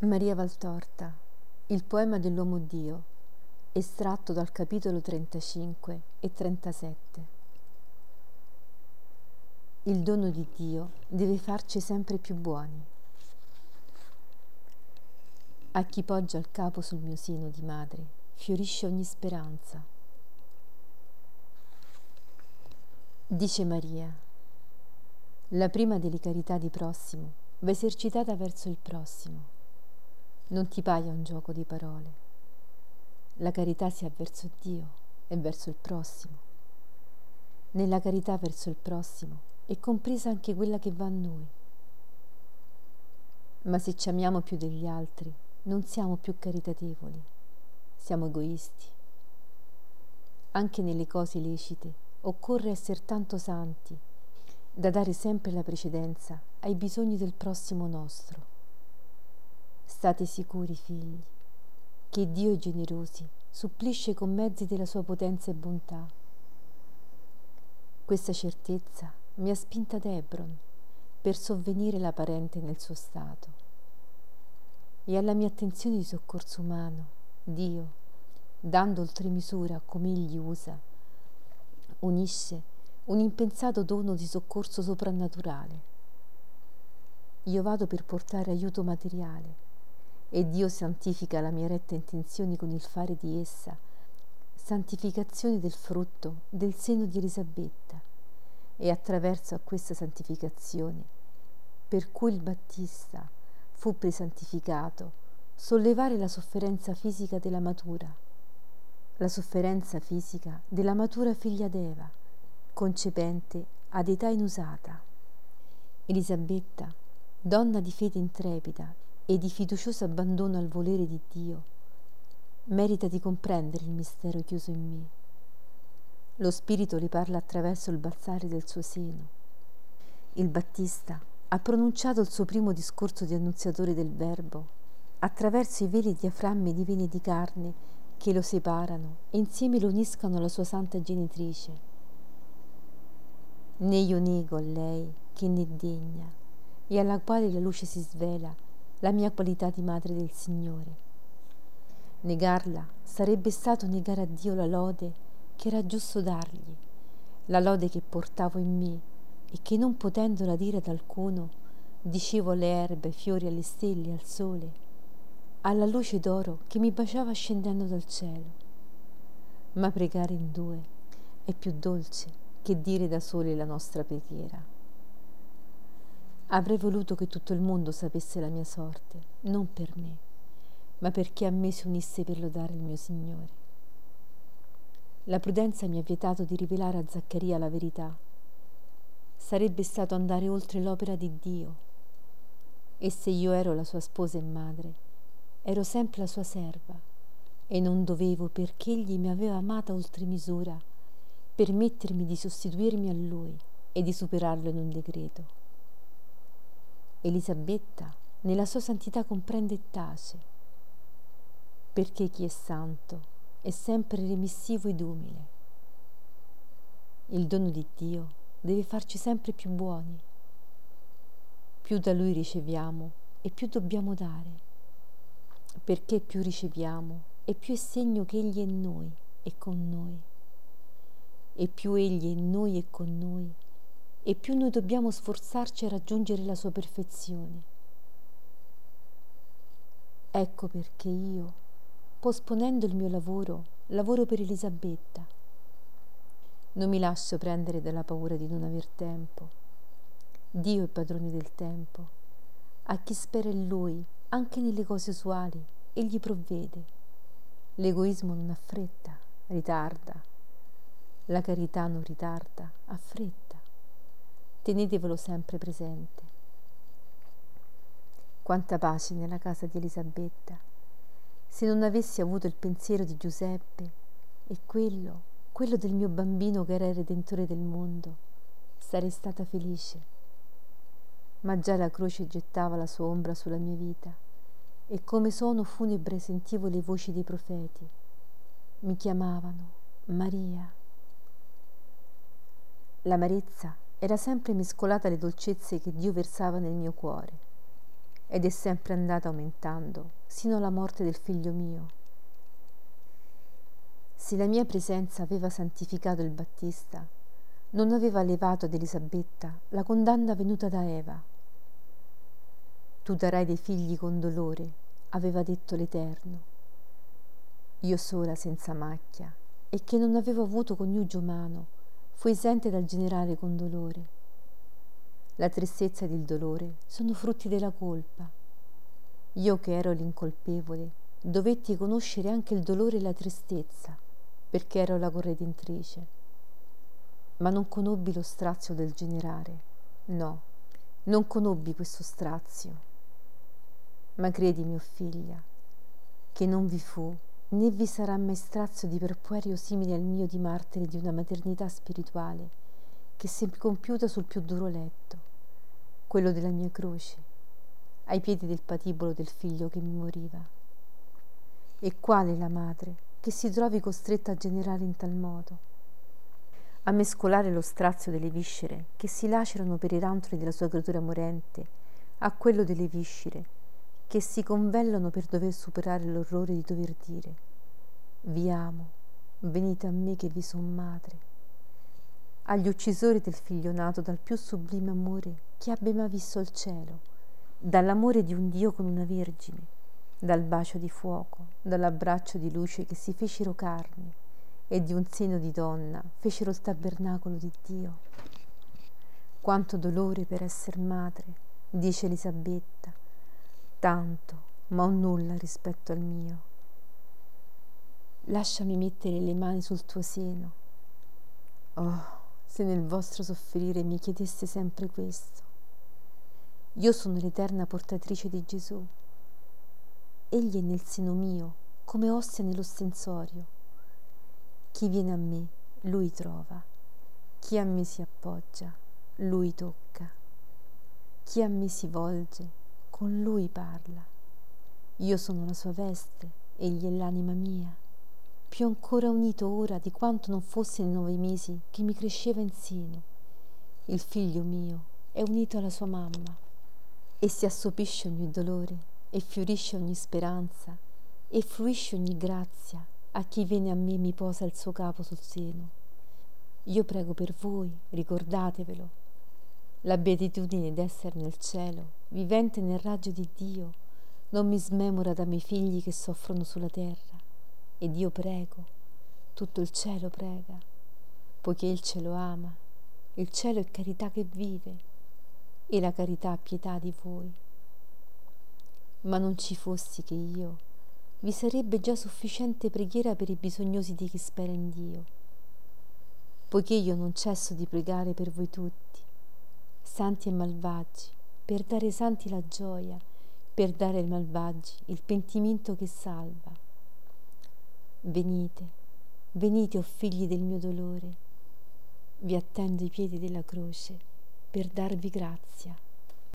Maria Valtorta, il poema dell'uomo Dio, estratto dal capitolo 35 e 37. Il dono di Dio deve farci sempre più buoni. A chi poggia il capo sul mio seno di madre, fiorisce ogni speranza. Dice Maria, la prima delle carità di prossimo va esercitata verso il prossimo. Non ti paia un gioco di parole. La carità sia verso Dio e verso il prossimo. Nella carità verso il prossimo è compresa anche quella che va a noi. Ma se ci amiamo più degli altri, non siamo più caritatevoli, siamo egoisti. Anche nelle cose lecite occorre essere tanto santi da dare sempre la precedenza ai bisogni del prossimo nostro. State sicuri, figli, che Dio è generosi, supplisce con mezzi della sua potenza e bontà. Questa certezza mi ha spinta ad Hebron per sovvenire la parente nel suo stato. E alla mia attenzione di soccorso umano, Dio, dando oltre misura come egli usa, unisce un impensato dono di soccorso soprannaturale. Io vado per portare aiuto materiale e Dio santifica la mia retta intenzione con il fare di essa santificazione del frutto del seno di Elisabetta e attraverso a questa santificazione, per cui il Battista fu presantificato, sollevare la sofferenza fisica della matura, la sofferenza fisica della matura figlia d'Eva, concepente ad età inusata. Elisabetta, donna di fede intrepida e di fiducioso abbandono al volere di Dio, merita di comprendere il mistero chiuso in me lo Spirito le parla attraverso il balzare del suo seno. Il Battista ha pronunciato il suo primo discorso di annunziatore del Verbo attraverso i veri diaframmi di vene di carne che lo separano e insieme lo uniscono alla sua santa genitrice. Né io nego a lei che ne degna e alla quale la luce si svela la mia qualità di madre del Signore. Negarla sarebbe stato negare a Dio la lode che era giusto dargli, la lode che portavo in me e che non potendola dire ad alcuno, dicevo alle erbe, ai fiori, alle stelle, al sole, alla luce d'oro che mi baciava scendendo dal cielo. Ma pregare in due è più dolce che dire da soli la nostra preghiera. Avrei voluto che tutto il mondo sapesse la mia sorte, non per me, ma perché a me si unisse per lodare il mio Signore. La prudenza mi ha vietato di rivelare a Zaccaria la verità. Sarebbe stato andare oltre l'opera di Dio. E se io ero la sua sposa e madre, ero sempre la sua serva e non dovevo, perché egli mi aveva amata oltre misura, permettermi di sostituirmi a lui e di superarlo in un decreto. Elisabetta nella sua santità comprende e tace, perché chi è santo è sempre remissivo ed umile. Il dono di Dio deve farci sempre più buoni. Più da Lui riceviamo e più dobbiamo dare, perché più riceviamo e più è segno che Egli è in noi e con noi. E più Egli è in noi e con noi, e più noi dobbiamo sforzarci a raggiungere la sua perfezione. Ecco perché io, posponendo il mio lavoro, lavoro per Elisabetta. Non mi lascio prendere dalla paura di non aver tempo. Dio è padrone del tempo. A chi spera in Lui, anche nelle cose usuali, Egli provvede. L'egoismo non ha fretta, ritarda. La carità non ritarda, ha fretta. Tenetevelo sempre presente. Quanta pace nella casa di Elisabetta se non avessi avuto il pensiero di Giuseppe e quello, quello del mio bambino che era il redentore del mondo, sarei stata felice. Ma già la croce gettava la sua ombra sulla mia vita e come sono funebre sentivo le voci dei profeti. Mi chiamavano Maria. L'amarezza era sempre mescolata alle dolcezze che Dio versava nel mio cuore. ed è sempre andata aumentando sino alla morte del figlio mio. Se la mia presenza aveva santificato il Battista, non aveva levato ad Elisabetta la condanna venuta da Eva. Tu darai dei figli con dolore, aveva detto l'Eterno. Io sola senza macchia, e che non avevo avuto coniugio umano, fu esente dal generare con dolore. La tristezza ed il dolore sono frutti della colpa. Io che ero l'incolpevole, dovetti conoscere anche il dolore e la tristezza, perché ero la corredentrice. Ma non conobbi lo strazio del generare. No, non conobbi questo strazio. Ma credi, mio figlia, che non vi fu né vi sarà mai strazio di perpuerio simile al mio di martire di una maternità spirituale che si è compiuta sul più duro letto, quello della mia croce, ai piedi del patibolo del figlio che mi moriva. E quale la madre che si trovi costretta a generare in tal modo? A mescolare lo strazio delle viscere che si lacerano per i rantoli della sua creatura morente a quello delle viscere che si convellano per dover superare l'orrore di dover dire vi amo, venite a me che vi son madre. Agli uccisori del figlio nato dal più sublime amore che abbia mai visto il cielo, dall'amore di un Dio con una vergine, dal bacio di fuoco, dall'abbraccio di luce che si fecero carne e di un seno di donna fecero il tabernacolo di Dio. Quanto dolore per esser madre, dice Elisabetta, tanto, ma un nulla rispetto al mio. Lasciami mettere le mani sul tuo seno. Oh, se nel vostro soffrire mi chiedesse sempre questo. Io sono l'eterna portatrice di Gesù. Egli è nel seno mio, come ossa nell'ostensorio. Chi viene a me, lui trova. Chi a me si appoggia, lui tocca. Chi a me si volge, con lui parla. Io sono la sua veste, egli è l'anima mia, più ancora unito ora di quanto non fosse nei nove mesi che mi cresceva in seno. Il figlio mio è unito alla sua mamma e si assopisce ogni dolore e fiorisce ogni speranza e fruisce ogni grazia a chi viene a me e mi posa il suo capo sul seno. Io prego per voi, ricordatevelo, la beatitudine d'essere nel cielo, vivente nel raggio di Dio, non mi smemora da miei figli che soffrono sulla terra. Ed io prego, tutto il cielo prega, poiché il cielo ama, il cielo è carità che vive, e la carità ha pietà di voi. Ma non ci fossi che io, vi sarebbe già sufficiente preghiera per i bisognosi di chi spera in Dio, poiché io non cesso di pregare per voi tutti santi e malvagi, per dare ai santi la gioia, per dare ai malvagi il pentimento che salva. Venite, venite, o oh figli del mio dolore, vi attendo i piedi della croce per darvi grazia.